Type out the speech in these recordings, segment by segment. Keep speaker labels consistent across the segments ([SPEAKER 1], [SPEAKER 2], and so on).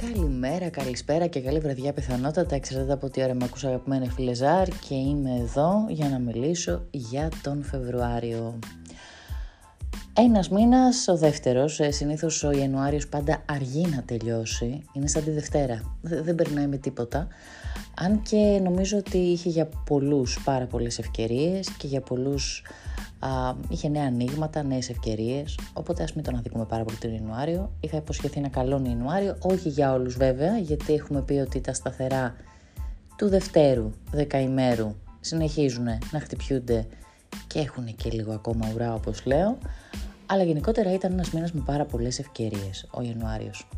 [SPEAKER 1] Καλημέρα, καλησπέρα και καλή βραδιά πιθανότατα εξαρτάται από τι ώρα με ακούσα αγαπημένοι φίλε Ζάρ και είμαι εδώ για να μιλήσω για τον Φεβρουάριο. Ένας μήνας, ο δεύτερος, ε, συνήθως ο Ιανουάριος πάντα αργεί να τελειώσει, είναι σαν τη Δευτέρα, δεν περνάει με τίποτα. Αν και νομίζω ότι είχε για πολλούς πάρα πολλές ευκαιρίες και για πολλούς α, είχε νέα ανοίγματα, νέες ευκαιρίες, οπότε ας μην τον αδικούμε πάρα πολύ τον Ιανουάριο. Είχα υποσχεθεί ένα καλό Ιανουάριο, όχι για όλους βέβαια, γιατί έχουμε πει ότι τα σταθερά του Δευτέρου, δεκαημέρου, συνεχίζουν να χτυπιούνται και έχουν και λίγο ακόμα ουρά όπως λέω, αλλά γενικότερα ήταν ένας μήνας με πάρα πολλές ευκαιρίες ο Ιανουάριος.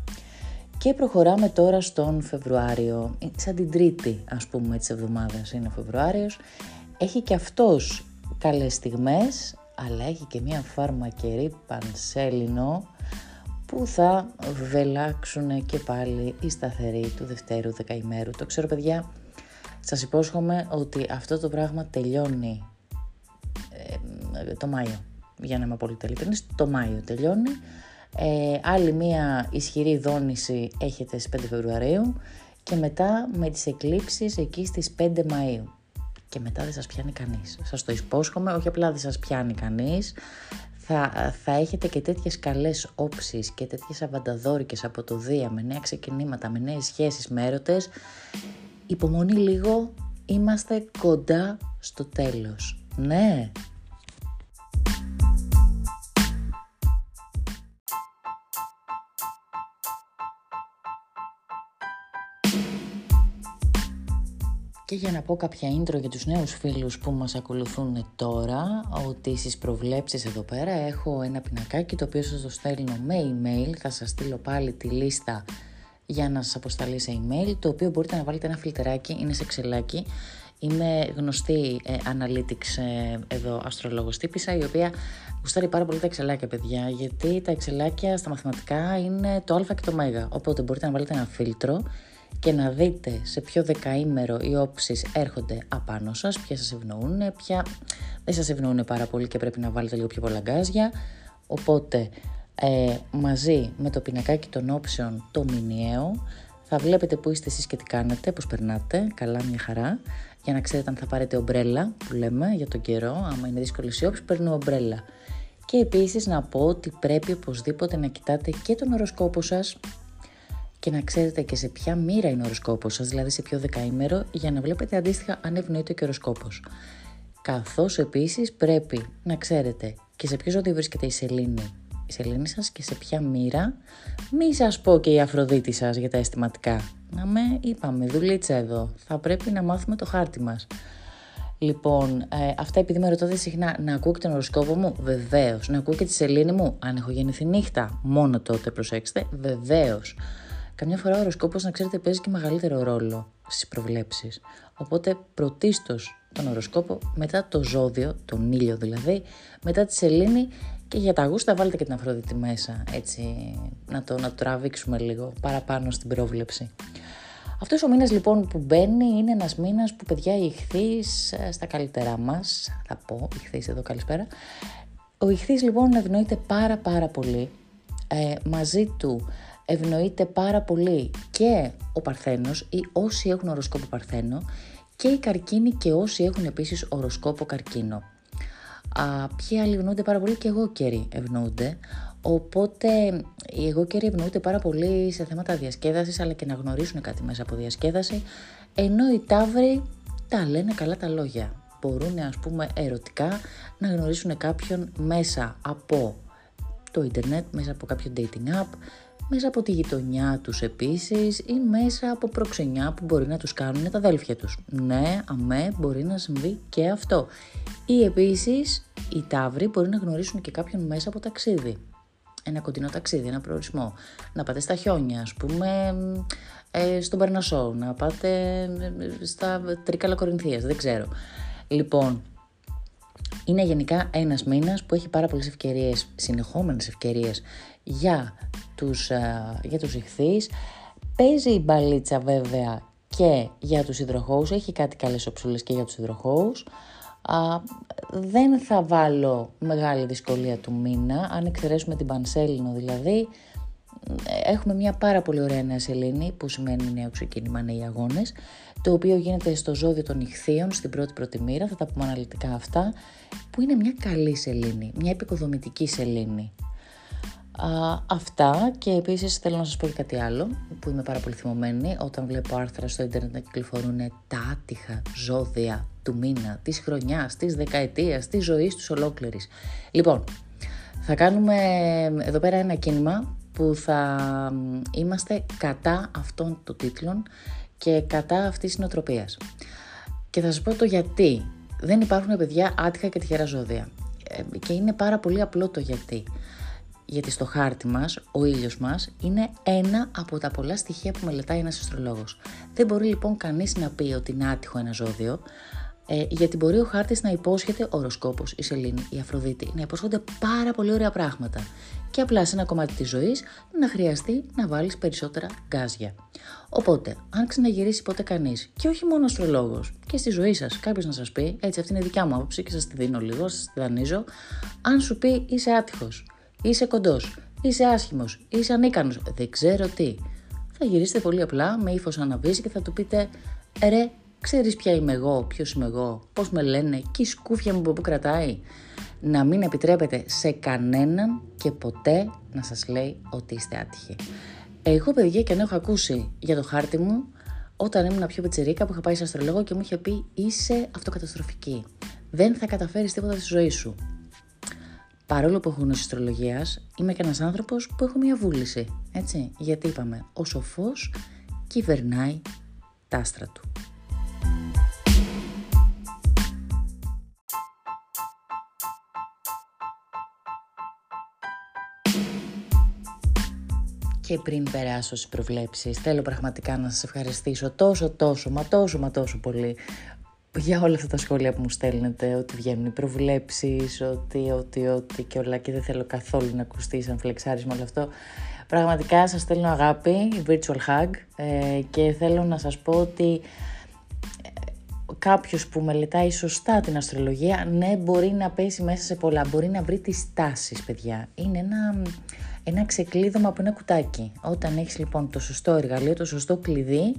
[SPEAKER 1] Και προχωράμε τώρα στον Φεβρουάριο, σαν την τρίτη ας πούμε της εβδομάδας είναι ο Φεβρουάριος. Έχει και αυτός καλές στιγμές, αλλά έχει και μια φαρμακερή πανσέλινο που θα βελάξουν και πάλι οι σταθεροί του Δευτέρου Δεκαημέρου. Το ξέρω παιδιά, σας υπόσχομαι ότι αυτό το πράγμα τελειώνει ε, το Μάιο. Για να είμαι πολύ ειλικρινής, το Μάιο τελειώνει. Ε, άλλη μία ισχυρή δόνηση έχετε στις 5 Φεβρουαρίου και μετά με τις εκλήψεις εκεί στις 5 Μαΐου. Και μετά δεν σας πιάνει κανείς. Σας το υπόσχομαι, όχι απλά δεν σας πιάνει κανείς, θα, θα έχετε και τέτοιες καλές όψεις και τέτοιες αβανταδόρικες από το Δία με νέα ξεκινήματα, με νέες σχέσεις με έρωτες. Υπομονή λίγο, είμαστε κοντά στο τέλος. Ναι, Και για να πω κάποια intro για τους νέους φίλους που μας ακολουθούν τώρα, ότι στις προβλέψεις εδώ πέρα έχω ένα πινακάκι το οποίο σας το στέλνω με email, θα σας στείλω πάλι τη λίστα για να σας αποσταλεί σε email, το οποίο μπορείτε να βάλετε ένα φιλτεράκι, είναι σε ξελάκι. Είμαι γνωστή ε, analytics ε, εδώ αστρολόγος τύπησα, η οποία γουστάρει πάρα πολύ τα εξελάκια παιδιά, γιατί τα εξελάκια στα μαθηματικά είναι το α και το μέγα, οπότε μπορείτε να βάλετε ένα φίλτρο και να δείτε σε ποιο δεκαήμερο οι όψεις έρχονται απάνω σας, ποια σας ευνοούν, ποια δεν σας ευνοούν πάρα πολύ και πρέπει να βάλετε λίγο πιο πολλά γκάζια. Οπότε ε, μαζί με το πινακάκι των όψεων το μηνιαίο θα βλέπετε που είστε εσείς και τι κάνετε, πώς περνάτε, καλά μια χαρά, για να ξέρετε αν θα πάρετε ομπρέλα που λέμε για τον καιρό, άμα είναι δύσκολες οι όψεις παίρνουμε ομπρέλα. Και επίσης να πω ότι πρέπει οπωσδήποτε να κοιτάτε και τον οροσκόπο σας και να ξέρετε και σε ποια μοίρα είναι ο οροσκόπος σας, δηλαδή σε ποιο δεκαήμερο, για να βλέπετε αντίστοιχα αν ευνοείται και ο οροσκόπος. Καθώς επίσης πρέπει να ξέρετε και σε ποιος ζώδιο βρίσκεται η σελήνη, η σελήνη σας και σε ποια μοίρα. Μη σας πω και η Αφροδίτη σας για τα αισθηματικά. Να με είπαμε, δουλίτσα εδώ. Θα πρέπει να μάθουμε το χάρτη μας. Λοιπόν, ε, αυτά επειδή με ρωτάτε συχνά να ακούω και τον οροσκόπο μου, βεβαίως. Να ακούω και τη σελήνη μου, αν έχω γεννηθεί νύχτα, μόνο τότε προσέξτε, βεβαίως. Καμιά φορά ο οροσκόπος, να ξέρετε, παίζει και μεγαλύτερο ρόλο στις προβλέψεις. Οπότε πρωτίστως τον οροσκόπο, μετά το ζώδιο, τον ήλιο δηλαδή, μετά τη σελήνη και για τα γούστα βάλτε και την Αφροδίτη μέσα, έτσι να το, να το τραβήξουμε λίγο παραπάνω στην πρόβλεψη. Αυτός ο μήνας λοιπόν που μπαίνει είναι ένας μήνας που παιδιά η ηχθής ε, στα καλύτερά μας, θα πω, ηχθής εδώ καλησπέρα. Ο ηχθής λοιπόν ευνοείται πάρα πάρα πολύ. Ε, μαζί του ευνοείται πάρα πολύ και ο Παρθένος ή όσοι έχουν οροσκόπο Παρθένο και οι καρκίνοι και όσοι έχουν επίσης οροσκόπο καρκίνο. Α, ποιοι άλλοι ευνοούνται πάρα πολύ και εγώ καιροί ευνοούνται, οπότε οι εγώ καιροί ευνοούνται πάρα πολύ σε θέματα διασκέδασης αλλά και να γνωρίσουν κάτι μέσα από διασκέδαση, ενώ οι ταύροι τα λένε καλά τα λόγια. Μπορούν ας πούμε ερωτικά να γνωρίσουν κάποιον μέσα από το ίντερνετ, μέσα από κάποιο dating app, μέσα από τη γειτονιά τους επίσης ή μέσα από προξενιά που μπορεί να τους κάνουν τα αδέλφια τους. Ναι, αμέ, μπορεί να συμβεί και αυτό. Ή επίσης οι ταύροι μπορεί να γνωρίσουν και κάποιον μέσα από ταξίδι. Ένα κοντινό ταξίδι, ένα προορισμό. Να πάτε στα χιόνια, ας πούμε, ε, στον Περνασό, να πάτε ε, στα Τρίκαλα Κορινθίας, δεν ξέρω. Λοιπόν, είναι γενικά ένας μήνας που έχει πάρα πολλές ευκαιρίες, συνεχόμενες ευκαιρίες για τους, για τους ηχθείς. Παίζει η μπαλίτσα βέβαια και για τους υδροχώους, έχει κάτι καλές οψούλες και για τους υδροχώους. δεν θα βάλω μεγάλη δυσκολία του μήνα, αν εξαιρέσουμε την πανσέλινο δηλαδή, έχουμε μια πάρα πολύ ωραία νέα σελήνη που σημαίνει νέο ξεκίνημα, νέοι αγώνες το οποίο γίνεται στο ζώδιο των ηχθείων στην πρώτη πρώτη μοίρα, θα τα πούμε αναλυτικά αυτά που είναι μια καλή σελήνη, μια επικοδομητική σελήνη Α, αυτά και επίσης θέλω να σας πω και κάτι άλλο που είμαι πάρα πολύ θυμωμένη όταν βλέπω άρθρα στο ίντερνετ να κυκλοφορούν τα άτυχα ζώδια του μήνα, της χρονιάς, της δεκαετίας, της ζωής τους ολόκληρης. Λοιπόν, θα κάνουμε εδώ πέρα ένα κίνημα που θα είμαστε κατά αυτών των τίτλων και κατά αυτής της νοοτροπίας. Και θα σας πω το γιατί. Δεν υπάρχουν παιδιά άτυχα και τυχερά ζώδια. Ε, και είναι πάρα πολύ απλό το γιατί γιατί στο χάρτη μας ο ήλιος μας είναι ένα από τα πολλά στοιχεία που μελετάει ένας αστρολόγος. Δεν μπορεί λοιπόν κανείς να πει ότι είναι άτυχο ένα ζώδιο, ε, γιατί μπορεί ο χάρτης να υπόσχεται ο οροσκόπος, η σελήνη, η Αφροδίτη, να υπόσχονται πάρα πολύ ωραία πράγματα και απλά σε ένα κομμάτι της ζωής να χρειαστεί να βάλεις περισσότερα γκάζια. Οπότε, αν ξαναγυρίσει ποτέ κανείς και όχι μόνο αστρολόγος και στη ζωή σας κάποιος να σας πει, έτσι αυτή είναι η δικιά μου άποψη και σας τη δίνω λίγο, σας τη δανείζω, αν σου πει είσαι άτυχος, είσαι κοντός, είσαι άσχημος, είσαι ανίκανος, δεν ξέρω τι. Θα γυρίσετε πολύ απλά με ύφος αναβήσει και θα του πείτε ρε, ξέρεις ποια είμαι εγώ, ποιος είμαι εγώ, πώς με λένε και η σκούφια μου από πού κρατάει. Να μην επιτρέπετε σε κανέναν και ποτέ να σας λέει ότι είστε άτυχοι. Εγώ παιδιά και αν έχω ακούσει για το χάρτη μου όταν ήμουν πιο πετσερίκα που είχα πάει σε αστρολόγο και μου είχε πει είσαι αυτοκαταστροφική. Δεν θα καταφέρεις τίποτα στη ζωή σου παρόλο που έχω γνώση αστρολογίας, είμαι και ένας άνθρωπος που έχω μια βούληση, έτσι, γιατί είπαμε, ο σοφός κυβερνάει τα άστρα του. Και πριν περάσω στις προβλέψεις, θέλω πραγματικά να σας ευχαριστήσω τόσο, τόσο, μα τόσο, μα τόσο πολύ για όλα αυτά τα σχόλια που μου στέλνετε, ότι βγαίνουν οι προβλέψεις, ότι, ότι, ότι και όλα και δεν θέλω καθόλου να ακουστεί σαν φλεξάρισμα όλο αυτό. Πραγματικά σας στέλνω αγάπη, virtual hug ε, και θέλω να σας πω ότι ε, κάποιος που μελετάει σωστά την αστρολογία, ναι μπορεί να πέσει μέσα σε πολλά, μπορεί να βρει τις τάσεις παιδιά. Είναι ένα, ένα ξεκλείδωμα από ένα κουτάκι. Όταν έχεις λοιπόν το σωστό εργαλείο, το σωστό κλειδί,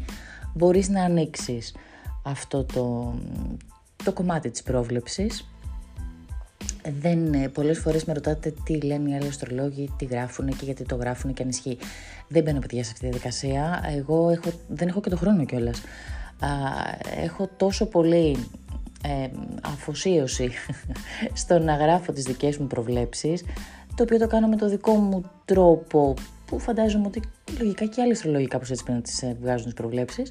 [SPEAKER 1] μπορείς να ανοίξεις αυτό το, το κομμάτι της πρόβλεψης. Δεν, ε, πολλές φορές με ρωτάτε τι λένε οι άλλοι αστρολόγοι, τι γράφουν και γιατί το γράφουν και αν ισχύει. Δεν μπαίνω παιδιά σε αυτή τη διαδικασία. Εγώ έχω, δεν έχω και το χρόνο κιόλας. Α, έχω τόσο πολύ ε, αφοσίωση στο να γράφω τις δικές μου προβλέψεις, το οποίο το κάνω με το δικό μου τρόπο, που φαντάζομαι ότι λογικά και άλλοι αστρολόγοι κάπως έτσι πρέπει να τις ε, βγάζουν τις προβλέψεις,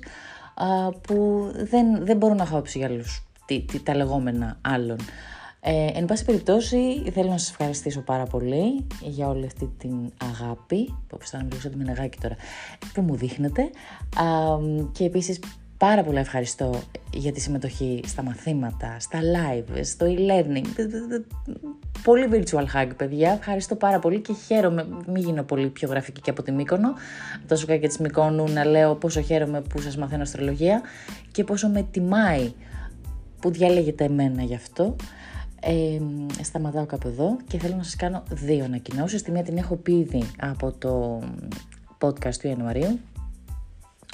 [SPEAKER 1] που δεν, δεν μπορώ να έχω για άλλους τι, τι, τα λεγόμενα άλλων. Ε, εν πάση περιπτώσει, θέλω να σας ευχαριστήσω πάρα πολύ για όλη αυτή την αγάπη, που αισθάνομαι λίγο σαν το μενεγάκι τώρα, που μου δείχνετε. και επίσης πάρα πολύ ευχαριστώ για τη συμμετοχή στα μαθήματα, στα live, στο e-learning. Πολύ virtual hug, παιδιά. Ευχαριστώ πάρα πολύ και χαίρομαι. Μην γίνω πολύ πιο γραφική και από τη Μύκονο. Τόσο και της Μύκονου να λέω πόσο χαίρομαι που σας μαθαίνω αστρολογία και πόσο με τιμάει που διαλέγετε εμένα γι' αυτό. Ε, σταματάω κάπου εδώ και θέλω να σας κάνω δύο ανακοινώσεις. Τη μία την έχω πει ήδη από το podcast του Ιανουαρίου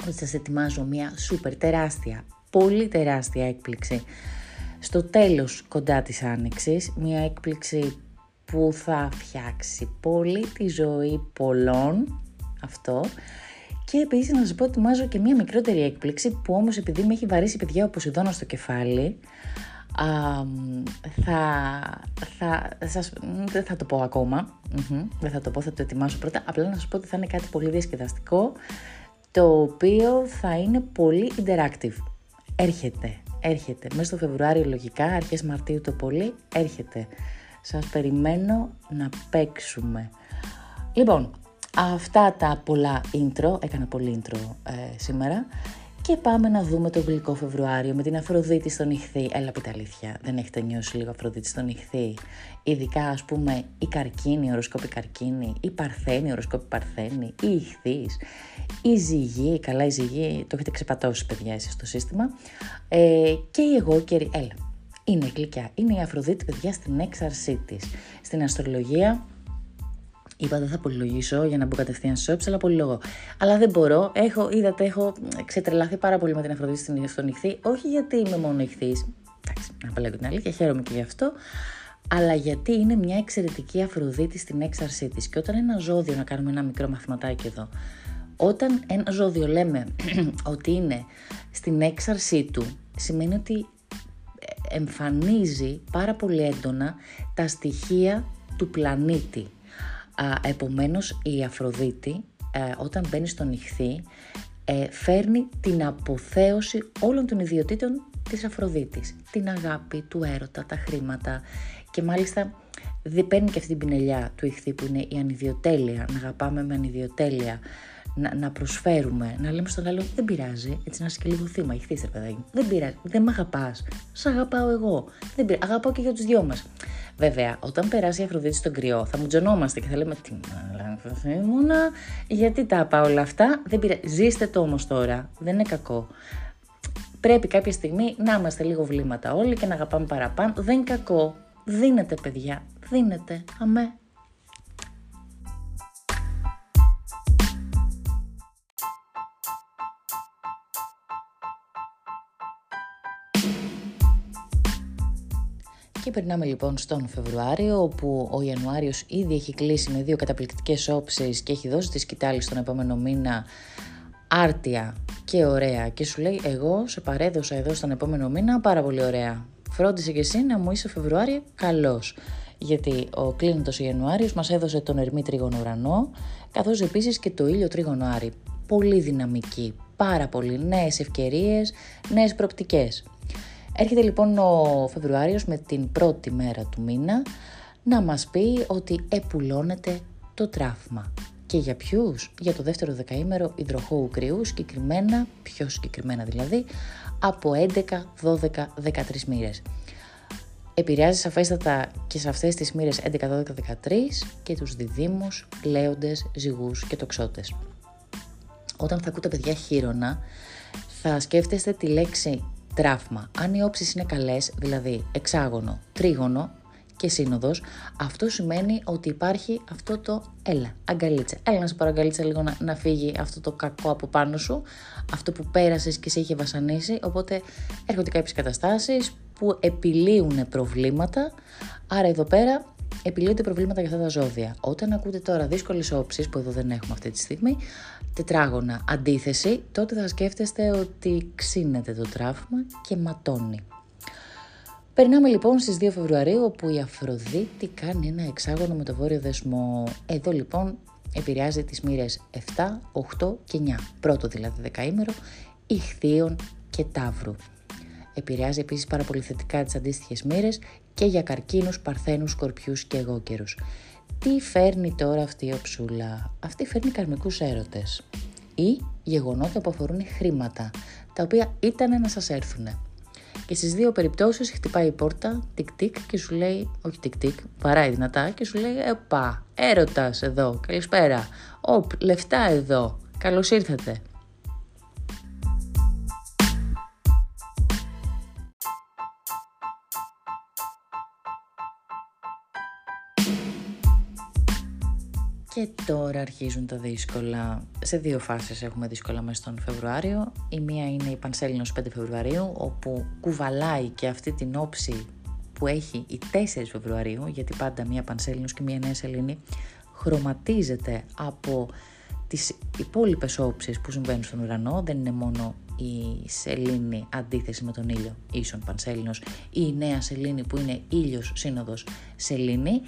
[SPEAKER 1] ότι σας ετοιμάζω μια σούπερ τεράστια, πολύ τεράστια έκπληξη. Στο τέλος κοντά της Άνοιξης, μια έκπληξη που θα φτιάξει πολύ τη ζωή πολλών, αυτό, και επίσης να σας πω ότι ετοιμάζω και μια μικρότερη έκπληξη που όμως επειδή με έχει βαρύσει παιδιά ο Ποσειδώνας στο κεφάλι, θα, θα, σας, δεν θα το πω ακόμα, δεν θα το πω, θα το ετοιμάσω πρώτα, απλά να σας πω ότι θα είναι κάτι πολύ διασκεδαστικό, το οποίο θα είναι πολύ interactive. Έρχεται, έρχεται. Μέσα στο Φεβρουάριο λογικά, αρχές Μαρτίου το πολύ, έρχεται. Σας περιμένω να παίξουμε. Λοιπόν, αυτά τα πολλά intro, έκανα πολύ intro ε, σήμερα, και πάμε να δούμε το γλυκό Φεβρουάριο με την Αφροδίτη στον Ιχθύ. Έλα πει τα αλήθεια, δεν έχετε νιώσει λίγο Αφροδίτη στον Ιχθύ. Ειδικά ας πούμε η Καρκίνη, η οροσκόπη Καρκίνη, η Παρθένη, η οροσκόπη Παρθένη, η Ιχθύς, η Ζυγή, καλά η Ζυγή, το έχετε ξεπατώσει παιδιά εσείς στο σύστημα. Ε, και η εγώ και έλα, είναι γλυκιά. Είναι η Αφροδίτη παιδιά στην έξαρσή της. Στην αστρολογία Είπα δεν θα πολυλογήσω για να μπω κατευθείαν στο όψη, αλλά πολυλογώ. Αλλά δεν μπορώ. Έχω, είδατε, έχω ξετρελαθεί πάρα πολύ με την Αφροδίτη στον νυχθή. Όχι γιατί είμαι μόνο ηχθή. Εντάξει, να παλέω την αλήθεια, χαίρομαι και γι' αυτό. Αλλά γιατί είναι μια εξαιρετική Αφροδίτη στην έξαρσή της. Και όταν ένα ζώδιο, να κάνουμε ένα μικρό μαθηματάκι εδώ, όταν ένα ζώδιο λέμε ότι είναι στην έξαρσή του, σημαίνει ότι εμφανίζει πάρα πολύ έντονα τα στοιχεία του πλανήτη. Επομένως η Αφροδίτη ε, όταν μπαίνει στον νυχθή ε, φέρνει την αποθέωση όλων των ιδιωτήτων της Αφροδίτης. Την αγάπη, του έρωτα, τα χρήματα και μάλιστα δεν παίρνει και αυτή την πινελιά του ηχθή που είναι η ανιδιοτέλεια, να αγαπάμε με ανιδιοτέλεια, να, να προσφέρουμε, να λέμε στον άλλο δεν πειράζει, έτσι να είσαι και λίγο θύμα, ηχθείς ρε παιδάκι, δεν πειράζει, δεν με αγαπάς, σ' αγαπάω εγώ, δεν πειράζει, αγαπάω και για τους δυο μας. Βέβαια, όταν περάσει η Αφροδίτη στον κρυό, θα μου τζονόμαστε και θα λέμε Τι μαλάκα ήμουνα, γιατί τα είπα όλα αυτά. Δεν πειράζει. Ζήστε το όμως τώρα. Δεν είναι κακό. Πρέπει κάποια στιγμή να είμαστε λίγο βλήματα όλοι και να αγαπάμε παραπάνω. Δεν είναι κακό. Δίνετε, παιδιά. Δίνετε. Αμέ. Και περνάμε λοιπόν στον Φεβρουάριο, όπου ο Ιανουάριος ήδη έχει κλείσει με δύο καταπληκτικές όψεις και έχει δώσει τη σκητάλη στον επόμενο μήνα άρτια και ωραία και σου λέει εγώ σε παρέδωσα εδώ στον επόμενο μήνα πάρα πολύ ωραία. Φρόντισε και εσύ να μου είσαι Φεβρουάριο καλός. Γιατί ο κλείνοντας ο Ιανουάριος μας έδωσε τον Ερμή Τρίγωνο Ουρανό, καθώς επίσης και το ήλιο Τρίγωνο Άρη. Πολύ δυναμική, πάρα πολύ νέες ευκαιρίες, νέες προπτικές. Έρχεται λοιπόν ο Φεβρουάριος με την πρώτη μέρα του μήνα να μας πει ότι επουλώνεται το τράφμα. Και για ποιους; Για το δεύτερο δεκαήμερο υδροχώου κρυού, συγκεκριμένα, πιο συγκεκριμένα δηλαδή, από 11, 12, 13 μοίρες. Επηρεάζει σαφέστατα και σε αυτές τις μοίρες 11, 12, 13 και τους διδήμους, λέοντες, ζυγούς και τοξότες. Όταν θα ακούτε παιδιά χείρονα, θα σκέφτεστε τη λέξη τράφμα. Αν οι όψεις είναι καλές, δηλαδή εξάγωνο, τρίγωνο και σύνοδος, αυτό σημαίνει ότι υπάρχει αυτό το έλα, αγκαλίτσα. Έλα να σου πάρω αγκαλίτσα λίγο να, να φύγει αυτό το κακό από πάνω σου, αυτό που πέρασες και σε είχε βασανίσει, οπότε έρχονται κάποιες καταστάσεις που επιλύουν προβλήματα, άρα εδώ πέρα επιλύονται προβλήματα για αυτά τα ζώδια. Όταν ακούτε τώρα δύσκολες όψεις, που εδώ δεν έχουμε αυτή τη στιγμή, τετράγωνα αντίθεση, τότε θα σκέφτεστε ότι ξύνεται το τραύμα και ματώνει. Περνάμε λοιπόν στις 2 Φεβρουαρίου όπου η Αφροδίτη κάνει ένα εξάγωνο με το βόρειο δεσμό. Εδώ λοιπόν επηρεάζει τις μοίρες 7, 8 και 9. Πρώτο δηλαδή δεκαήμερο, ηχθείων και ταύρου. Επηρεάζει επίσης πάρα πολύ θετικά τις αντίστοιχες μοίρες και για καρκίνους, παρθένους, σκορπιούς και εγώκερους. Τι φέρνει τώρα αυτή η οψούλα; Αυτή φέρνει καρμικούς έρωτες ή γεγονότα που αφορούν χρήματα, τα οποία ήταν να σας έρθουν. Και στις δύο περιπτώσεις χτυπάει η πόρτα, τικ τικ και σου λέει, όχι τικ τικ, βαράει δυνατά και σου λέει, επα, έρωτας εδώ, καλησπέρα, οπ, λεφτά εδώ, καλώς ήρθατε. Και τώρα αρχίζουν τα δύσκολα. Σε δύο φάσεις έχουμε δύσκολα μέσα στον Φεβρουάριο. Η μία είναι η Πανσέλινος 5 Φεβρουαρίου, όπου κουβαλάει και αυτή την όψη που έχει η 4 Φεβρουαρίου, γιατί πάντα μία Πανσέλινος και μία Νέα Σελήνη χρωματίζεται από τις υπόλοιπες όψεις που συμβαίνουν στον ουρανό, δεν είναι μόνο η σελήνη αντίθεση με τον ήλιο, ίσον πανσέλινος, ή η νέα σελήνη που είναι ήλιος σύνοδος σελήνη,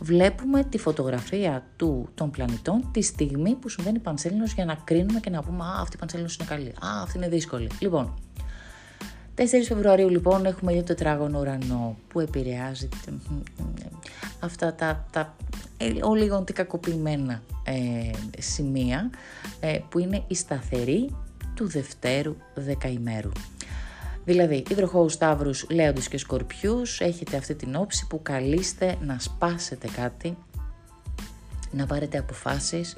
[SPEAKER 1] βλέπουμε τη φωτογραφία του, των πλανητών τη στιγμή που συμβαίνει πανσέλινος για να κρίνουμε και να πούμε «Α, αυτή η πανσέλινος είναι καλή, α, αυτή είναι δύσκολη». Λοιπόν, 4 Φεβρουαρίου λοιπόν έχουμε το τετράγωνο ουρανό που επηρεάζει αυτά τα, τα ε, ο λίγο κακοποιημένα ε, σημεία ε, που είναι η σταθερή του Δευτέρου Δεκαημέρου. Δηλαδή, υδροχώους Σταύρους, Λέοντες και Σκορπιούς, έχετε αυτή την όψη που καλείστε να σπάσετε κάτι, να πάρετε αποφάσεις,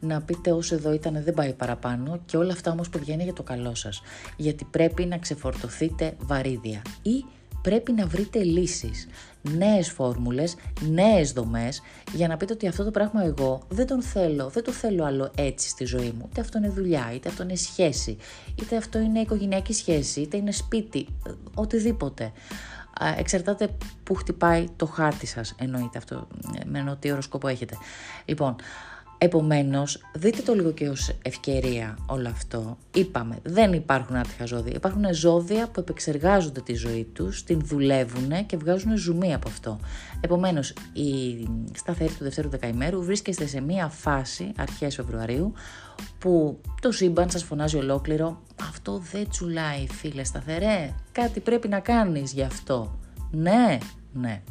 [SPEAKER 1] να πείτε όσο εδώ ήταν δεν πάει παραπάνω και όλα αυτά όμως παιδιά είναι για το καλό σας. Γιατί πρέπει να ξεφορτωθείτε βαρύδια ή πρέπει να βρείτε λύσεις, νέες φόρμουλες, νέες δομές για να πείτε ότι αυτό το πράγμα εγώ δεν τον θέλω, δεν το θέλω άλλο έτσι στη ζωή μου. Είτε αυτό είναι δουλειά, είτε αυτό είναι σχέση, είτε αυτό είναι οικογενειακή σχέση, είτε είναι σπίτι, οτιδήποτε. Εξαρτάται που χτυπάει το χάρτη σας, εννοείται αυτό, με εννοώ τι οροσκόπο έχετε. Λοιπόν, Επομένως, δείτε το λίγο και ως ευκαιρία όλο αυτό. Είπαμε, δεν υπάρχουν άτυχα ζώδια. Υπάρχουν ζώδια που επεξεργάζονται τη ζωή τους, την δουλεύουν και βγάζουν ζουμί από αυτό. Επομένως, η σταθερή του δευτέρου δεκαημέρου βρίσκεστε σε μία φάση, αρχές Φεβρουαρίου, που το σύμπαν σας φωνάζει ολόκληρο «Αυτό δεν τσουλάει φίλε σταθερέ, κάτι πρέπει να κάνεις γι' αυτό». Ναι, ναι.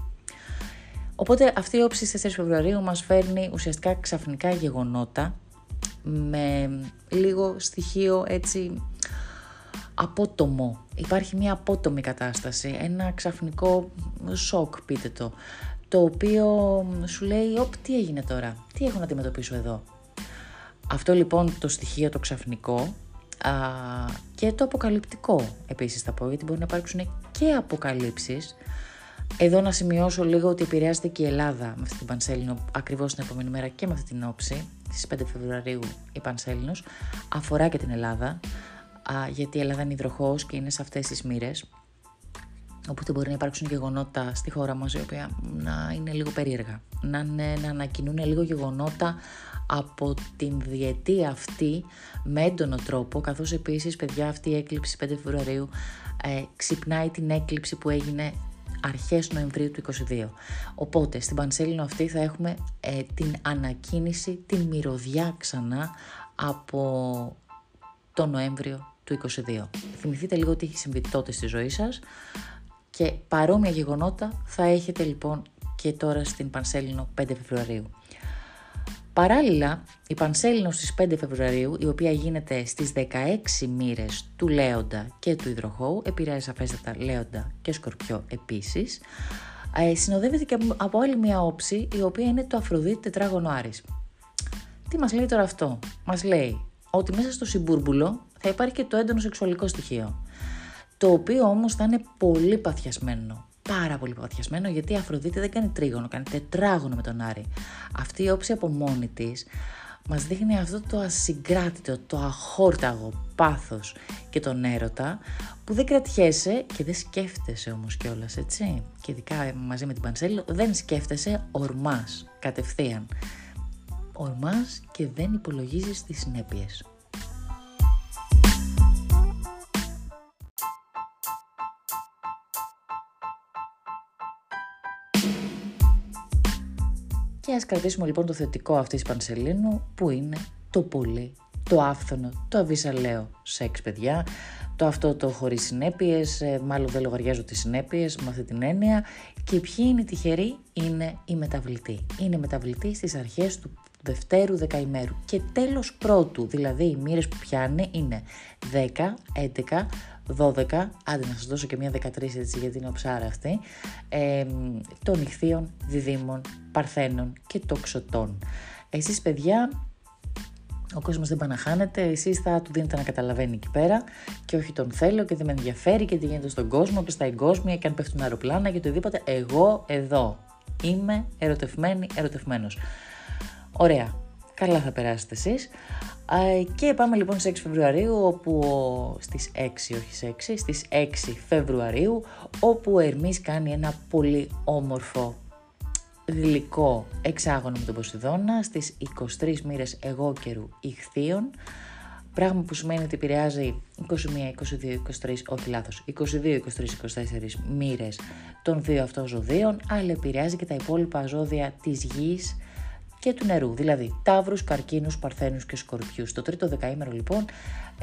[SPEAKER 1] Οπότε αυτή η όψη στις 4 Φεβρουαρίου μας φέρνει ουσιαστικά ξαφνικά γεγονότα με λίγο στοιχείο έτσι απότομο. Υπάρχει μια απότομη κατάσταση, ένα ξαφνικό σοκ πείτε το, το οποίο σου λέει «Οπ, τι έγινε τώρα, τι έχω να αντιμετωπίσω εδώ». Αυτό λοιπόν το στοιχείο το ξαφνικό α, και το αποκαλυπτικό επίσης θα πω, γιατί μπορεί να υπάρξουν και αποκαλύψεις εδώ να σημειώσω λίγο ότι επηρεάζεται και η Ελλάδα με αυτή την Πανσέλινο ακριβώς την επόμενη μέρα και με αυτή την όψη. Στις 5 Φεβρουαρίου η Πανσέλινος αφορά και την Ελλάδα, α, γιατί η Ελλάδα είναι υδροχός και είναι σε αυτές τις μοίρες. Οπότε μπορεί να υπάρξουν γεγονότα στη χώρα μας, η οποία να είναι λίγο περίεργα. Να, να ανακοινούν λίγο γεγονότα από την διετία αυτή με έντονο τρόπο, καθώς επίσης, παιδιά, αυτή η έκλειψη 5 Φεβρουαρίου ε, ξυπνάει την έκλειψη που έγινε αρχές Νοεμβρίου του 2022. Οπότε στην Πανσέλινο αυτή θα έχουμε ε, την ανακίνηση, την μυρωδιά ξανά από το Νοέμβριο του 2022. Θυμηθείτε λίγο τι έχει συμβεί τότε στη ζωή σας και παρόμοια γεγονότα θα έχετε λοιπόν και τώρα στην Πανσέλινο 5 Φεβρουαρίου. Παράλληλα, η Πανσέλινο στις 5 Φεβρουαρίου, η οποία γίνεται στις 16 μοίρες του Λέοντα και του Ιδροχώου, επηρεάζει σαφέστατα Λέοντα και Σκορπιό επίσης, ε, συνοδεύεται και από άλλη μια όψη, η οποία είναι το Αφροδίτη τετράγωνο Άρης. Τι μας λέει τώρα αυτό; Μας λέει ότι μέσα στο συμπούρμπουλο θα υπάρχει και το έντονο σεξουαλικό στοιχείο, το οποίο όμως θα είναι πολύ παθιασμένο, πάρα πολύ παθιασμένο γιατί η Αφροδίτη δεν κάνει τρίγωνο, κάνει τετράγωνο με τον Άρη. Αυτή η όψη από μόνη της μας δείχνει αυτό το ασυγκράτητο, το αχόρταγο πάθος και τον έρωτα που δεν κρατιέσαι και δεν σκέφτεσαι όμως κιόλας, έτσι. Και ειδικά μαζί με την Πανσέλη δεν σκέφτεσαι, ορμάς κατευθείαν. Ορμάς και δεν υπολογίζεις τις συνέπειες. Και ας κρατήσουμε λοιπόν το θετικό αυτής της Πανσελίνου που είναι το πολύ, το άφθονο, το αβυσαλαίο σεξ παιδιά, το αυτό το χωρίς συνέπειες, ε, μάλλον δεν λογαριάζω τις συνέπειες με αυτή την έννοια. Και ποιοι είναι τυχεροί; Είναι η μεταβλητή. Είναι μεταβλητή στις αρχές του δευτέρου δεκαημέρου. Και τέλος πρώτου, δηλαδή οι μοίρες που πιάνει είναι 10, 11, 12, άντε να σας δώσω και μια 13 έτσι γιατί είναι ψάρα αυτή, ε, των ηχθείων, διδήμων, παρθένων και τοξωτών. Εσείς παιδιά, ο κόσμος δεν παναχάνεται, εσείς θα του δίνετε να καταλαβαίνει εκεί πέρα και όχι τον θέλω και δεν με ενδιαφέρει και τι γίνεται στον κόσμο και στα εγκόσμια και αν πέφτουν αεροπλάνα και οτιδήποτε, εγώ εδώ είμαι ερωτευμένη, ερωτευμένος. Ωραία, καλά θα περάσετε εσείς. Και πάμε λοιπόν στις 6 Φεβρουαρίου, όπου στις 6, όχι στις 6, στις 6 Φεβρουαρίου, όπου ο Ερμής κάνει ένα πολύ όμορφο γλυκό εξάγωνο με τον Ποσειδώνα στις 23 μοίρες εγώκερου ηχθείων, πράγμα που σημαίνει ότι επηρεάζει 21, 22, 23, όχι λάθος, 22, 23, 24 μοίρες των δύο αυτών ζωδίων, αλλά επηρεάζει και τα υπόλοιπα ζώδια της γης, και του νερού, δηλαδή τάβρους, καρκίνους, παρθένους και σκορπιούς. Το τρίτο δεκαήμερο λοιπόν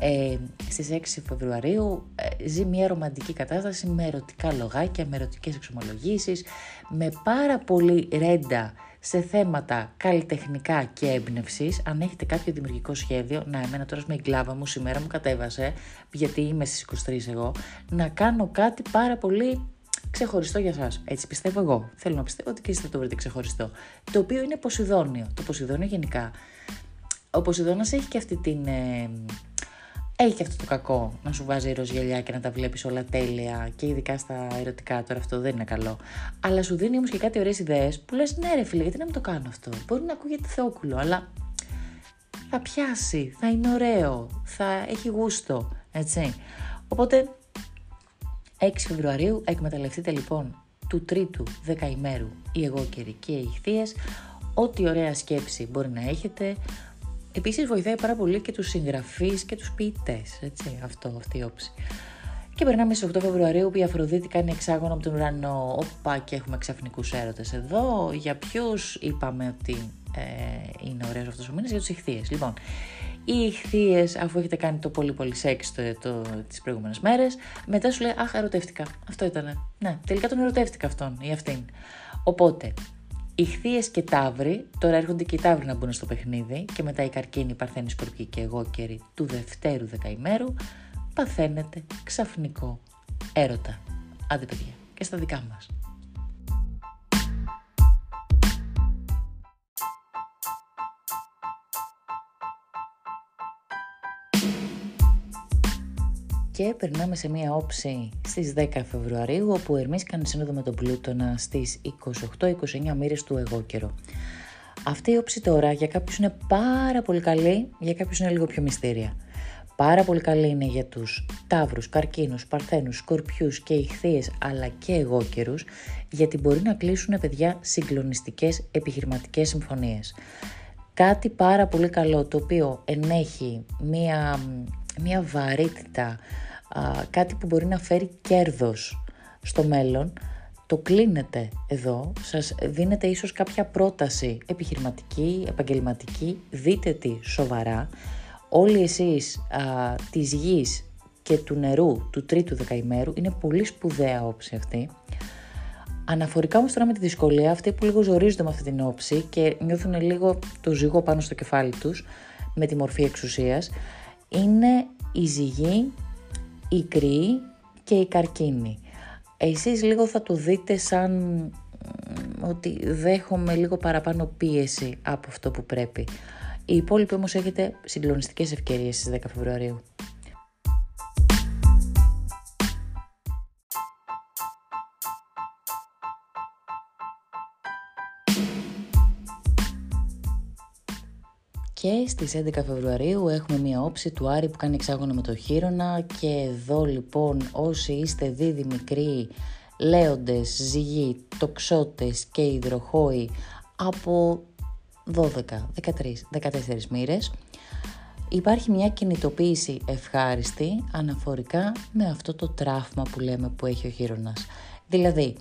[SPEAKER 1] ε, στις 6 Φεβρουαρίου ε, ζει μια ρομαντική κατάσταση με ερωτικά λογάκια, με ερωτικές εξομολογήσεις, με πάρα πολύ ρέντα σε θέματα καλλιτεχνικά και έμπνευσης. Αν έχετε κάποιο δημιουργικό σχέδιο, να εμένα τώρα με εγκλάβα μου σήμερα μου κατέβασε, γιατί είμαι στις 23 εγώ, να κάνω κάτι πάρα πολύ ξεχωριστό για σας. Έτσι πιστεύω εγώ. Θέλω να πιστεύω ότι και εσείς θα το βρείτε ξεχωριστό. Το οποίο είναι Ποσειδόνιο. Το Ποσειδόνιο γενικά. Ο Ποσειδώνας έχει και αυτή την, ε, έχει αυτό το κακό να σου βάζει ροζγελιά και να τα βλέπεις όλα τέλεια και ειδικά στα ερωτικά τώρα αυτό δεν είναι καλό. Αλλά σου δίνει όμως και κάτι ωραίες ιδέες που λες ναι ρε φίλε γιατί να μην το κάνω αυτό; Μπορεί να ακούγεται θεόκουλο αλλά θα πιάσει, θα είναι ωραίο, θα έχει γούστο, έτσι. Οπότε 6 Φεβρουαρίου εκμεταλλευτείτε λοιπόν του τρίτου δεκαημέρου οι εγώκεροι και οι ηχθείες, ό,τι ωραία σκέψη μπορεί να έχετε, Επίσης βοηθάει πάρα πολύ και τους συγγραφείς και τους ποιητές, έτσι, αυτό, αυτή η όψη. Και περνάμε στις 8 Φεβρουαρίου που η Αφροδίτη κάνει εξάγωνο από τον ουρανό. Όπα και έχουμε ξαφνικούς έρωτες εδώ. Για ποιους είπαμε ότι ε, είναι ωραίος αυτός ο μήνας, για τους ηχθείες. Λοιπόν, οι ηχθείες, αφού έχετε κάνει το πολύ πολύ σεξ το, το, τις προηγούμενες μέρες, μετά σου λέει Αχ, ερωτεύτηκα. Αυτό ήταν. Ναι, τελικά τον ερωτεύτηκα αυτόν ή αυτήν. Οπότε, Ιχθείε και ταύροι, τώρα έρχονται και οι ταύροι να μπουν στο παιχνίδι και μετά οι καρκίνοι, παρθένοι, σκορπιοί και εγώ καιροί του δευτέρου δεκαημέρου, παθαίνετε ξαφνικό έρωτα. Άντε παιδιά, και στα δικά μας. Και περνάμε σε μία όψη στις 10 Φεβρουαρίου όπου ο Ερμής κάνει σύνοδο με τον Πλούτονα στις 28-29 μοίρες του εγώ καιρό. Αυτή η όψη τώρα για κάποιους είναι πάρα πολύ καλή, για κάποιους είναι λίγο πιο μυστήρια. Πάρα πολύ καλή είναι για τους τάβρους, καρκίνους, παρθένους, σκορπιούς και ηχθείες αλλά και εγώ καιρούς γιατί μπορεί να κλείσουν παιδιά συγκλονιστικές επιχειρηματικές συμφωνίες. Κάτι πάρα πολύ καλό το οποίο ενέχει μία, μία βαρύτητα κάτι που μπορεί να φέρει κέρδος στο μέλλον, το κλείνετε εδώ, σας δίνετε ίσως κάποια πρόταση επιχειρηματική, επαγγελματική, δείτε τη σοβαρά. Όλοι εσείς α, της γης και του νερού του τρίτου δεκαημέρου είναι πολύ σπουδαία όψη αυτή. Αναφορικά όμως τώρα με τη δυσκολία, αυτοί που λίγο ζορίζονται με αυτή την όψη και νιώθουν λίγο το ζυγό πάνω στο κεφάλι τους με τη μορφή εξουσίας, είναι η ζυγή η κρυή και η καρκίνη. Εσείς λίγο θα το δείτε σαν ότι δέχομαι λίγο παραπάνω πίεση από αυτό που πρέπει. Οι υπόλοιποι όμως έχετε συγκλονιστικές ευκαιρίες στις 10 Φεβρουαρίου. Και στις 11 Φεβρουαρίου έχουμε μια όψη του Άρη που κάνει εξάγωνο με το Χείρονα και εδώ λοιπόν όσοι είστε δίδυμοι μικροί, λέοντες, ζυγοί, τοξότες και υδροχόοι από 12, 13, 14 μοίρες υπάρχει μια κινητοποίηση ευχάριστη αναφορικά με αυτό το τράφμα που λέμε που έχει ο Χείρονας. Δηλαδή,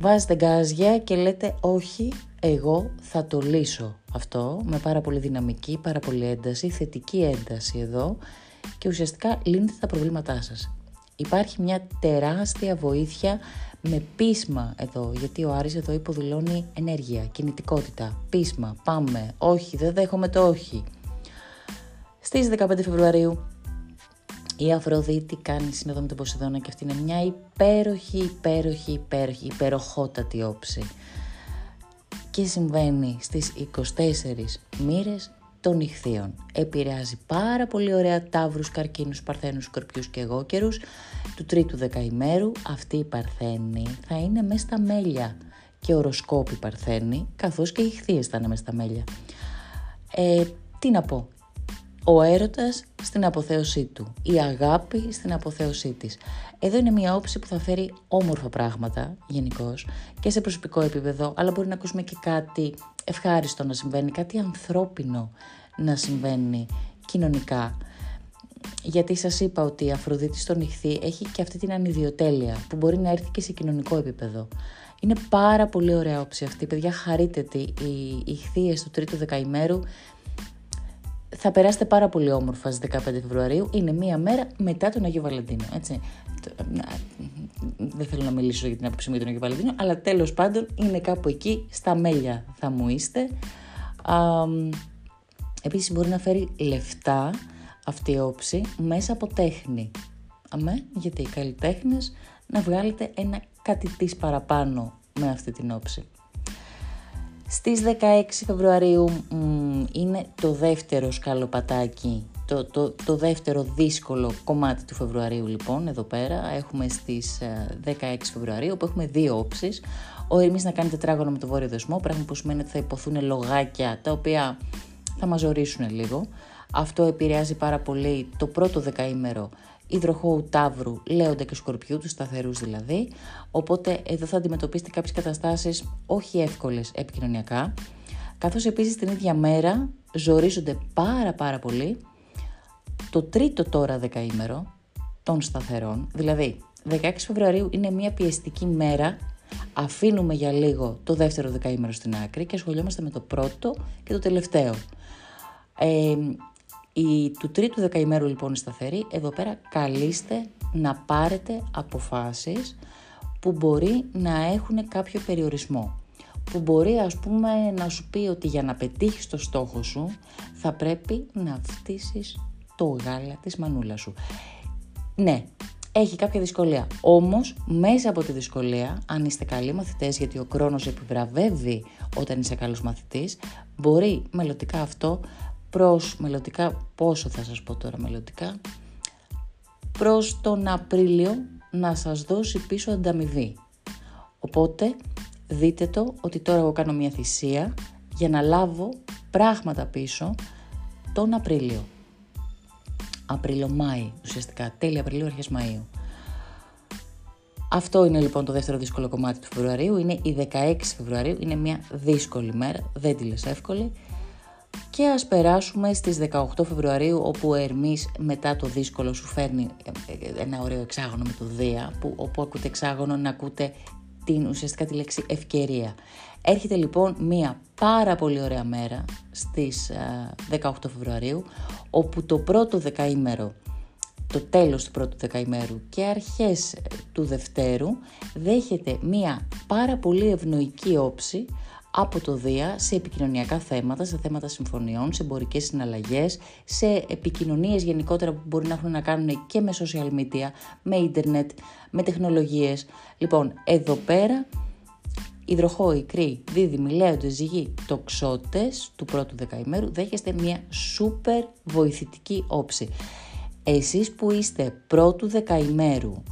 [SPEAKER 1] βάζετε γκάζια και λέτε όχι, εγώ θα το λύσω αυτό με πάρα πολύ δυναμική, πάρα πολύ ένταση, θετική ένταση εδώ και ουσιαστικά λύνετε τα προβλήματά σας. Υπάρχει μια τεράστια βοήθεια με πείσμα εδώ, γιατί ο Άρης εδώ υποδηλώνει ενέργεια, κινητικότητα, πείσμα, πάμε, όχι, δεν δέχομαι το όχι. Στις 15 Φεβρουαρίου η Αφροδίτη κάνει σύνοδο με τον Ποσειδώνα και αυτή είναι μια υπέροχη, υπέροχη, υπέροχη, υπεροχότατη όψη και συμβαίνει στις 24 μοίρες των ηχθείων. Επηρεάζει πάρα πολύ ωραία τάβρους, καρκίνους, παρθένους, σκορπιούς και εγώκερους. Του τρίτου δεκαημέρου αυτή η παρθένη θα είναι μέσα στα μέλια και οροσκόπη παρθένη, καθώς και οι ηχθείες θα είναι μέσα στα μέλια. Ε, τι να πω, ο έρωτας στην αποθέωσή του, η αγάπη στην αποθέωσή της. Εδώ είναι μια όψη που θα φέρει όμορφα πράγματα γενικώς και σε προσωπικό επίπεδο, αλλά μπορεί να ακούσουμε και κάτι ευχάριστο να συμβαίνει, κάτι ανθρώπινο να συμβαίνει κοινωνικά. Γιατί σας είπα ότι η Αφροδίτη στο νυχθή έχει και αυτή την ανιδιοτέλεια που μπορεί να έρθει και σε κοινωνικό επίπεδο. Είναι πάρα πολύ ωραία όψη αυτή, παιδιά χαρείτε τη. Οι ηχθείες του τρίτου δεκαημέρου θα περάσετε πάρα πολύ όμορφα στις 15 Φεβρουαρίου. Είναι μία μέρα μετά τον Αγίο Βαλεντίνο, έτσι. Δεν θέλω να μιλήσω για την άποψη μου για τον Αγίο Βαλεντίνο, αλλά τέλος πάντων είναι κάπου εκεί, στα μέλια θα μου είστε. Α, επίσης μπορεί να φέρει λεφτά αυτή η όψη μέσα από τέχνη. Αμέ, γιατί οι καλλιτέχνες να βγάλετε ένα κάτι της παραπάνω με αυτή την όψη. Στις 16 Φεβρουαρίου είναι το δεύτερο σκαλοπατάκι το, το, το δεύτερο δύσκολο κομμάτι του Φεβρουαρίου λοιπόν εδώ πέρα. Έχουμε στις 16 ε, Φεβρουαρίου όπου έχουμε δύο όψεις. Ο Ερμής να κάνει τετράγωνο με το βόρειο δεσμό πράγμα που σημαίνει ότι θα υποθούν λογάκια τα οποία θα μας ορίσουν λίγο. Αυτό επηρεάζει πάρα πολύ το πρώτο δεκαήμερο υδροχώου τάβρου, λέοντα και σκορπιού, τους σταθερούς δηλαδή, οπότε εδώ θα αντιμετωπίσετε κάποιες καταστάσεις όχι εύκολες επικοινωνιακά, καθώς επίσης την ίδια μέρα ζορίζονται πάρα πάρα πολύ το τρίτο τώρα δεκαήμερο των σταθερών, δηλαδή 16 Φεβρουαρίου είναι μια πιεστική μέρα, αφήνουμε για λίγο το δεύτερο δεκαήμερο στην άκρη και ασχολιόμαστε με το πρώτο και το τελευταίο. Ε, η, του τρίτου δεκαημέρου λοιπόν σταθερή, εδώ πέρα καλείστε να πάρετε αποφάσεις που μπορεί να έχουν κάποιο περιορισμό. Που μπορεί ας πούμε να σου πει ότι για να πετύχεις το στόχο σου θα πρέπει να φτύσεις το γάλα της μανούλας σου. Ναι, έχει κάποια δυσκολία. Όμως μέσα από τη δυσκολία, αν είστε καλοί μαθητές, γιατί ο χρόνος επιβραβεύει όταν είσαι καλός μαθητής, μπορεί μελλοντικά αυτό προς μελλοντικά, πόσο θα σας πω τώρα μελλοντικά, προς τον Απρίλιο να σας δώσει πίσω ανταμοιβή. Οπότε δείτε το ότι τώρα εγώ κάνω μια θυσία για να λάβω πράγματα πίσω τον Απρίλιο. Απρίλιο-Μάη, ουσιαστικά, τέλη Απριλίου, αρχές Μαΐου. Αυτό είναι λοιπόν το δεύτερο δύσκολο κομμάτι του Φεβρουαρίου, είναι η 16 Φεβρουαρίου, είναι μια δύσκολη μέρα, δεν τη λες εύκολη, και ας περάσουμε στις 18 Φεβρουαρίου όπου ο Ερμής μετά το δύσκολο σου φέρνει ε, ε, ένα ωραίο εξάγωνο με το Δία που όπου ακούτε εξάγωνο να ακούτε την ουσιαστικά τη λέξη ευκαιρία. Έρχεται λοιπόν μία πάρα πολύ ωραία μέρα στις 18 ε, Φεβρουαρίου όπου το πρώτο δεκαήμερο το τέλος του πρώτου δεκαημέρου και αρχές του δευτέρου δέχεται μία πάρα πολύ ευνοϊκή όψη από το Δία σε επικοινωνιακά θέματα, σε θέματα συμφωνιών, σε εμπορικές συναλλαγές, σε επικοινωνίες γενικότερα που μπορεί να έχουν να κάνουν και με social media, με ίντερνετ, με τεχνολογίες. Λοιπόν, εδώ πέρα υδροχό, ικρή, δίδυμη, λέοντε, ζυγή, τοξότες του πρώτου δεκαημέρου δέχεστε μια σούπερ βοηθητική όψη. Εσείς που είστε πρώτου δεκαημέρου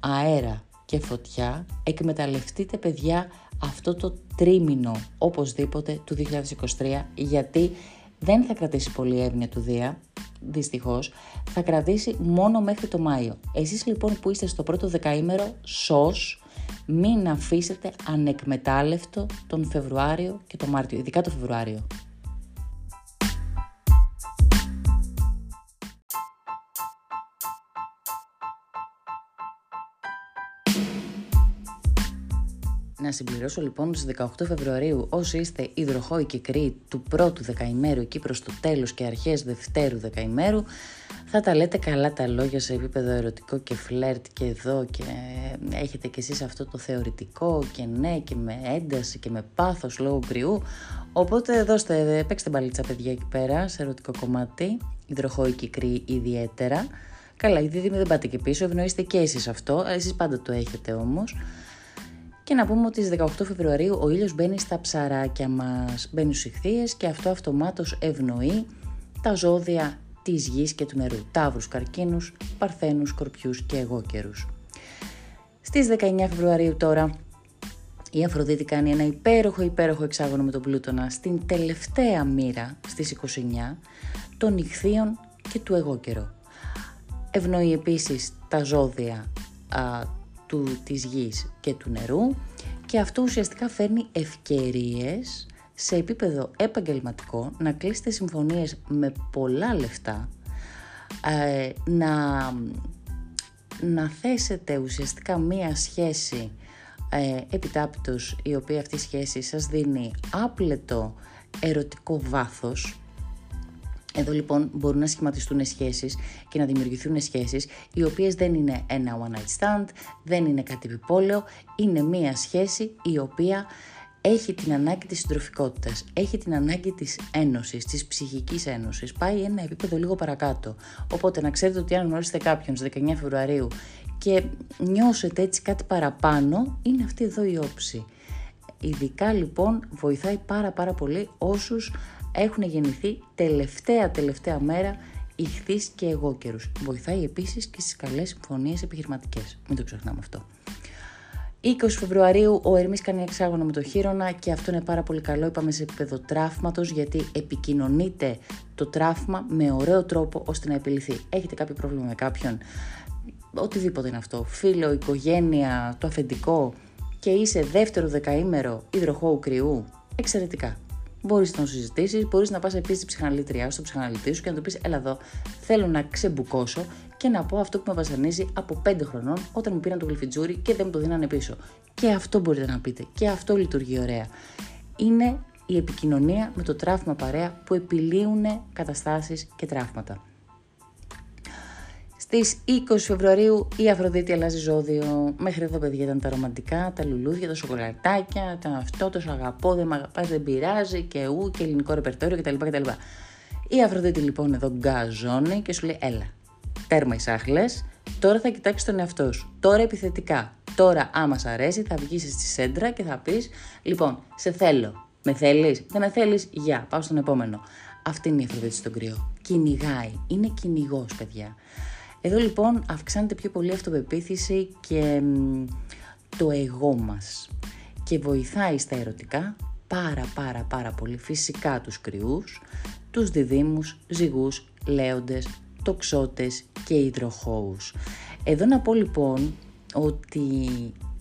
[SPEAKER 1] αέρα και φωτιά, εκμεταλλευτείτε παιδιά αυτό το τρίμηνο οπωσδήποτε του 2023 γιατί δεν θα κρατήσει πολύ εύνοια του Δία, δυστυχώς, θα κρατήσει μόνο μέχρι το Μάιο. Εσείς λοιπόν που είστε στο πρώτο δεκαήμερο, σως, μην αφήσετε ανεκμετάλλευτο τον Φεβρουάριο και τον Μάρτιο, ειδικά το Φεβρουάριο. Να συμπληρώσω λοιπόν στις 18 Φεβρουαρίου όσοι είστε υδροχόοι και κρύοι του πρώτου δεκαημέρου εκεί προς το τέλος και αρχές δευτέρου δεκαημέρου θα τα λέτε καλά τα λόγια σε επίπεδο ερωτικό και φλερτ και εδώ και έχετε κι εσείς αυτό το θεωρητικό και ναι και με ένταση και με πάθος λόγω κρυού. Οπότε δώστε, παίξτε μπαλίτσα παιδιά εκεί πέρα σε ερωτικό κομμάτι υδροχόοι και κρύοι ιδιαίτερα. Καλά, οι δίδυμοι δεν πάτε και πίσω, ευνοείστε και εσείς αυτό, εσείς πάντα το έχετε όμως. Και να πούμε ότι στις 18 Φεβρουαρίου ο ήλιος μπαίνει στα ψαράκια μας, μπαίνει στους ηχθείες και αυτό αυτομάτως ευνοεί τα ζώδια της γης και του νερού, τάβρους, καρκίνους, παρθένους, σκορπιούς και εγώκερους. Στις 19 Φεβρουαρίου τώρα η Αφροδίτη κάνει ένα υπέροχο υπέροχο εξάγωνο με τον Πλούτονα στην τελευταία μοίρα στις 29 των ηχθείων και του εγώκερο. Ευνοεί επίσης τα ζώδια του, της γης και του νερού και αυτό ουσιαστικά φέρνει ευκαιρίες σε επίπεδο επαγγελματικό να κλείσετε συμφωνίες με πολλά λεφτά, ε, να, να θέσετε ουσιαστικά μία σχέση ε, επιτάπητος η οποία αυτή η σχέση σας δίνει άπλετο ερωτικό βάθος εδώ λοιπόν μπορούν να σχηματιστούν σχέσεις και να δημιουργηθούν σχέσεις οι οποίες δεν είναι ένα one night stand, δεν είναι κάτι επιπόλαιο, είναι μία σχέση η οποία έχει την ανάγκη της συντροφικότητας, έχει την ανάγκη της ένωσης, της ψυχικής ένωσης, πάει ένα επίπεδο λίγο παρακάτω. Οπότε να ξέρετε ότι αν γνωρίσετε κάποιον στις 19 Φεβρουαρίου και νιώσετε έτσι κάτι παραπάνω, είναι αυτή εδώ η όψη. Ειδικά λοιπόν βοηθάει πάρα πάρα πολύ όσους έχουν γεννηθεί τελευταία τελευταία μέρα ηχθείς και εγώ καιρούς. Βοηθάει επίσης και στις καλές συμφωνίες επιχειρηματικές. Μην το ξεχνάμε αυτό. 20 Φεβρουαρίου ο Ερμής κάνει εξάγωνο με το χείρονα και αυτό είναι πάρα πολύ καλό, είπαμε σε επίπεδο τραύματος γιατί επικοινωνείται το τραύμα με ωραίο τρόπο ώστε να επιληθεί. Έχετε κάποιο πρόβλημα με κάποιον, οτιδήποτε είναι αυτό, φίλο, οικογένεια, το αφεντικό και είσαι δεύτερο δεκαήμερο υδροχώου κρυού, εξαιρετικά. Μπορείς να το συζητήσεις, μπορείς να πας επίσης στην ψυχαναλήτριά σου, στον ψυχαναλυτή σου και να του πεις: Ελά, εδώ θέλω να ξεμπουκώσω και να πω αυτό που με βασανίζει από 5 χρονών όταν μου πήραν το γλυφιτζούρι και δεν μου το δίνανε πίσω. Και αυτό μπορείτε να πείτε. Και αυτό λειτουργεί ωραία. Είναι η επικοινωνία με το τραύμα παρέα που επιλύουν καταστάσεις και τραύματα. Στις 20 Φεβρουαρίου η Αφροδίτη αλλάζει ζώδιο. Μέχρι εδώ παιδιά ήταν τα ρομαντικά, τα λουλούδια, τα σοκολατάκια, τα αυτό, το αγαπώ, δεν με αγαπάς, δεν πειράζει και ου και ελληνικό ρεπερτόριο κτλ. κτλ. Η Αφροδίτη λοιπόν εδώ γκαζώνει και σου λέει έλα, τέρμα οι τώρα θα κοιτάξεις τον εαυτό σου, τώρα επιθετικά, τώρα άμα σ' αρέσει θα βγεις στη σέντρα και θα πεις λοιπόν σε θέλω, με θέλεις, δεν με θέλεις, γεια, πάω στον επόμενο. Αυτή είναι η Αφροδίτη στον κρυό. Κυνηγάει, είναι κυνηγός, παιδιά. Εδώ λοιπόν αυξάνεται πιο πολύ αυτοπεποίθηση και το εγώ μας και βοηθάει στα ερωτικά πάρα πάρα πάρα πολύ φυσικά τους κρυούς, τους διδήμους, ζυγούς, λέοντες, τοξότες και υδροχώους. Εδώ να πω λοιπόν ότι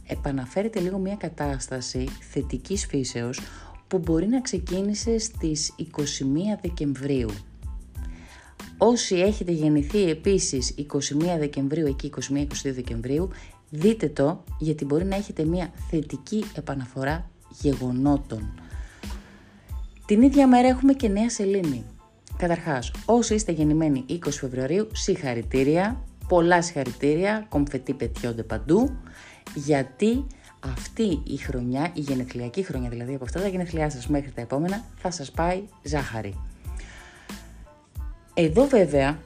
[SPEAKER 1] επαναφέρεται λίγο μια κατάσταση θετικής φύσεως που μπορεί να ξεκίνησε στις 21 Δεκεμβρίου Όσοι έχετε γεννηθεί επίσης 21 Δεκεμβρίου, εκεί 21-22 Δεκεμβρίου, δείτε το γιατί μπορεί να έχετε μια θετική επαναφορά γεγονότων. Την ίδια μέρα έχουμε και νέα σελήνη. Καταρχάς, όσοι είστε γεννημένοι 20 Φεβρουαρίου, συγχαρητήρια, πολλά συγχαρητήρια, κομφετή πετιόνται παντού, γιατί αυτή η χρονιά, η γενεθλιακή χρονιά δηλαδή από αυτά τα γενεθλιά σας μέχρι τα επόμενα, θα σας πάει ζάχαρη. Εδώ βέβαια,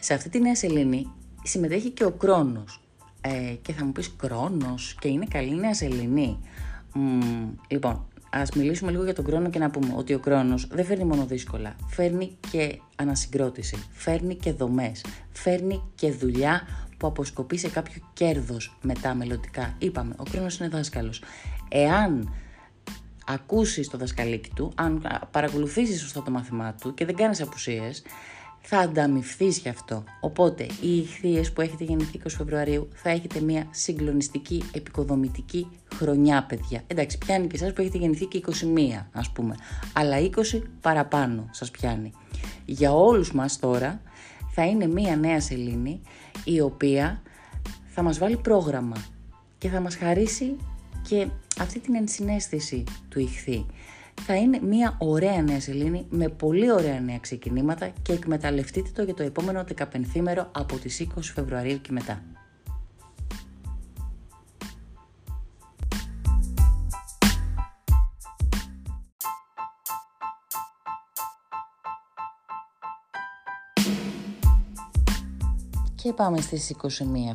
[SPEAKER 1] σε αυτή τη νέα σελήνη, συμμετέχει και ο Κρόνος. Ε, και θα μου πεις Κρόνος και είναι καλή νέα σελήνη. λοιπόν, ας μιλήσουμε λίγο για τον Κρόνο και να πούμε ότι ο Κρόνος δεν φέρνει μόνο δύσκολα. Φέρνει και ανασυγκρότηση, φέρνει και δομές, φέρνει και δουλειά που αποσκοπεί σε κάποιο κέρδος μετά μελλοντικά. Είπαμε, ο Κρόνος είναι δάσκαλος. Εάν ακούσεις το δασκαλίκι του, αν παρακολουθήσεις σωστά το μάθημά του και δεν κάνεις απουσίες, θα ανταμυφθείς γι' αυτό. Οπότε, οι ηχθείες που έχετε γεννηθεί 20 Φεβρουαρίου θα έχετε μια συγκλονιστική, επικοδομητική χρονιά, παιδιά. Εντάξει, πιάνει και εσάς που έχετε γεννηθεί και 21, ας πούμε. Αλλά 20 παραπάνω σας πιάνει. Για όλους μας τώρα θα είναι μια νέα σελήνη η οποία θα μας βάλει πρόγραμμα και θα μας χαρίσει και αυτή την ενσυναίσθηση του ηχθή θα είναι μια ωραία νέα σελήνη με πολύ ωραία νέα ξεκινήματα και εκμεταλλευτείτε το για το επόμενο 15 μέρο από τις 20 Φεβρουαρίου και μετά. Και πάμε στις 21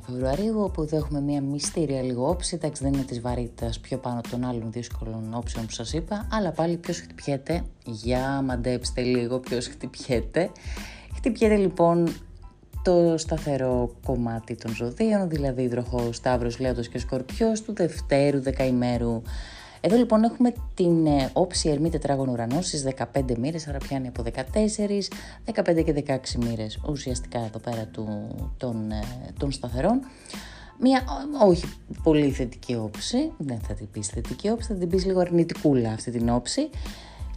[SPEAKER 1] Φεβρουαρίου, όπου εδώ έχουμε μια μυστήρια λίγο όψη. Εντάξει, δεν είναι της βαρύτητας πιο πάνω των άλλων δύσκολων όψεων που σας είπα, αλλά πάλι ποιος χτυπιέται; Για μαντέψτε λίγο ποιος χτυπιέται. Χτυπιέται λοιπόν το σταθερό κομμάτι των ζωδίων, δηλαδή υδροχό, Σταύρος, Λέοντος και Σκορπιός του δευτέρου δεκαημέρου εδώ λοιπόν έχουμε την ε, όψη ερμή τετράγωνο ουρανό στις 15 μοίρες, άρα πιάνει από 14, 15 και 16 μοίρες ουσιαστικά εδώ πέρα του, των, ε, των σταθερών. Μια όχι πολύ θετική όψη, δεν θα την πεις θετική όψη, θα την πεις λίγο αρνητικούλα αυτή την όψη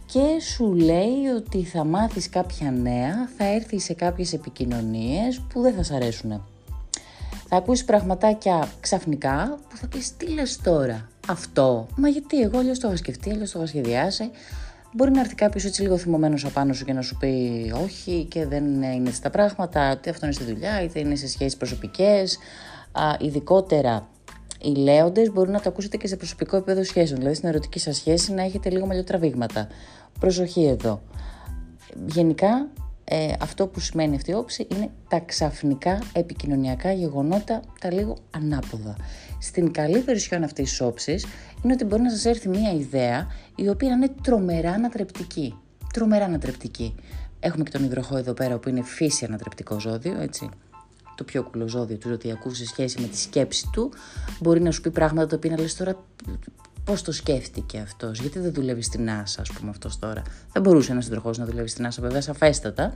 [SPEAKER 1] και σου λέει ότι θα μάθεις κάποια νέα, θα έρθει σε κάποιες επικοινωνίες που δεν θα σ' αρέσουν. Θα ακούσεις πραγματάκια ξαφνικά που θα πεις τι λες τώρα, αυτό. Μα γιατί εγώ αλλιώς το είχα σκεφτεί, αλλιώς το είχα σχεδιάσει. Μπορεί να έρθει κάποιος έτσι λίγο θυμωμένος απάνω σου και να σου πει όχι και δεν είναι έτσι τα πράγματα, είτε αυτό είναι στη δουλειά, είτε είναι σε σχέσεις προσωπικές. Ειδικότερα οι λέοντες μπορούν να το ακούσετε και σε προσωπικό επίπεδο σχέσεων. Δηλαδή στην ερωτική σας σχέση να έχετε λίγο μαλλιοτραβήγματα. Προσοχή εδώ. Γενικά ε, αυτό που σημαίνει αυτή η όψη είναι τα ξαφνικά επικοινωνιακά γεγονότα, τα λίγο ανάποδα. Στην καλή βερσιόν αυτής της όψης είναι ότι μπορεί να σας έρθει μια ιδέα η οποία είναι τρομερά ανατρεπτική. Τρομερά ανατρεπτική. Έχουμε και τον υδροχό εδώ πέρα που είναι φύση ανατρεπτικό ζώδιο, έτσι. Το πιο κουλό ζώδιο του ζωτιακού σε σχέση με τη σκέψη του. Μπορεί να σου πει πράγματα τα οποία να λες τώρα πώς το σκέφτηκε αυτός, γιατί δεν δουλεύει στην NASA, ας πούμε αυτός τώρα; Δεν μπορούσε ένας συντροχό να δουλεύει στην NASA, βέβαια, σαφέστατα.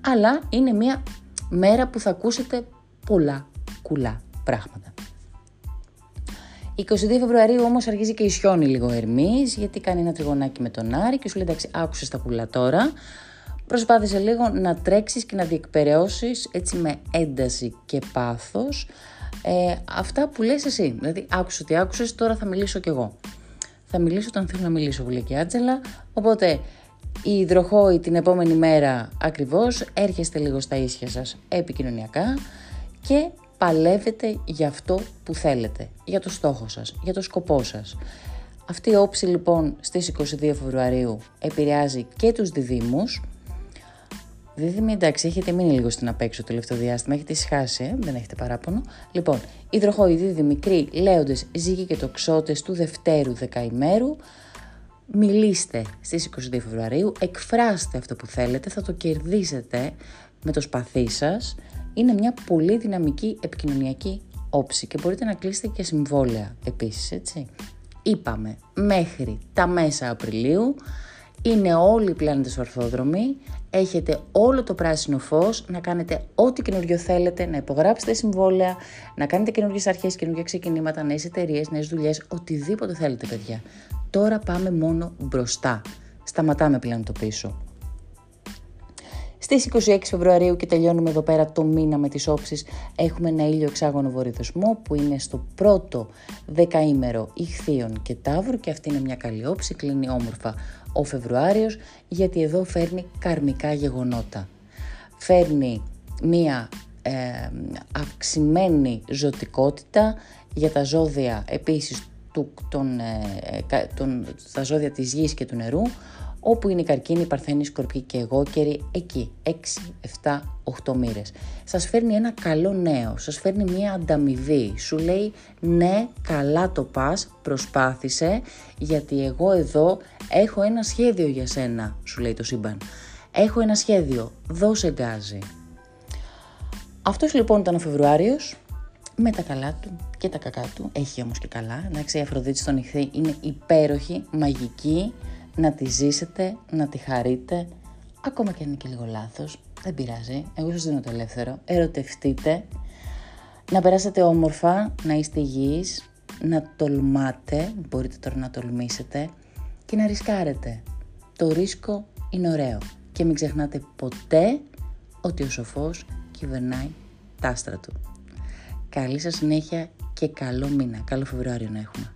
[SPEAKER 1] Αλλά είναι μια μέρα που θα ακούσετε πολλά κουλά πράγματα. 22 Φεβρουαρίου όμως αρχίζει και ισιώνει λίγο Ερμής γιατί κάνει ένα τριγωνάκι με τον Άρη και σου λέει εντάξει άκουσες τα πουλά τώρα προσπάθησε λίγο να τρέξεις και να διεκπαιρεώσεις έτσι με ένταση και πάθος ε, αυτά που λες εσύ. Δηλαδή άκουσες ότι άκουσες, τώρα θα μιλήσω κι εγώ. Θα μιλήσω όταν θέλω να μιλήσω, που λέει και η Άτζελα. Οπότε η υδροχόη την επόμενη μέρα ακριβώς έρχεστε λίγο στα ίσια σας επικοινωνιακά και παλεύετε για αυτό που θέλετε, για το στόχο σας, για το σκοπό σας. Αυτή η όψη λοιπόν στις 22 Φεβρουαρίου επηρεάζει και τους διδήμους. Δίδυμοι εντάξει έχετε μείνει λίγο στην απέξω το τελευταίο διάστημα, έχετε σχάσει, ε; δεν έχετε παράπονο. Λοιπόν, υδροχοειδή μικροί, λέοντες, ζύγοι και τοξότες του Δευτέρου δεκαημέρου. Μιλήστε στις 22 Φεβρουαρίου, εκφράστε αυτό που θέλετε, θα το κερδίσετε με το σπαθί σας είναι μια πολύ δυναμική επικοινωνιακή όψη και μπορείτε να κλείσετε και συμβόλαια επίσης, έτσι. Είπαμε, μέχρι τα μέσα Απριλίου είναι όλοι οι πλάνητες ορθόδρομοι, έχετε όλο το πράσινο φως, να κάνετε ό,τι καινούριο θέλετε, να υπογράψετε συμβόλαια, να κάνετε καινούργιες αρχές, καινούργια ξεκινήματα, νέες εταιρείες, νέες δουλειές, οτιδήποτε θέλετε παιδιά. Τώρα πάμε μόνο μπροστά. Σταματάμε πλέον το πίσω. Στις 26 Φεβρουαρίου και τελειώνουμε εδώ πέρα το μήνα με τις όψεις έχουμε ένα ήλιο εξάγωνο βορειοδεσμό που είναι στο πρώτο δεκαήμερο ηχθείων και τάβρου και αυτή είναι μια καλή όψη, κλείνει όμορφα ο Φεβρουάριος γιατί εδώ φέρνει καρμικά γεγονότα. Φέρνει μια ε, αυξημένη ζωτικότητα για τα ζώδια επίσης του, τον, ε, τον, τα ζώδια της γης και του νερού όπου είναι η καρκίνη, η παρθένη, η σκορπή και εγώ καιρή, εκεί, 6, 7, 8 μοίρες. Σας φέρνει ένα καλό νέο, σας φέρνει μια ανταμοιβή, σου λέει ναι, καλά το πας, προσπάθησε, γιατί εγώ εδώ έχω ένα σχέδιο για σένα, σου λέει το σύμπαν. Έχω ένα σχέδιο, δώσε γκάζι. Αυτός λοιπόν ήταν ο Φεβρουάριος, με τα καλά του και τα κακά του, έχει όμως και καλά, να η Αφροδίτη στον ηχθή είναι υπέροχη, μαγική, να τη ζήσετε, να τη χαρείτε, ακόμα και αν είναι και λίγο λάθος, δεν πειράζει, εγώ σας δίνω το ελεύθερο, ερωτευτείτε, να περάσετε όμορφα, να είστε υγιείς, να τολμάτε, μπορείτε τώρα να τολμήσετε και να ρισκάρετε. Το ρίσκο είναι ωραίο και μην ξεχνάτε ποτέ ότι ο σοφός κυβερνάει τα άστρα του. Καλή σας συνέχεια και καλό μήνα, καλό Φεβρουάριο να έχουμε.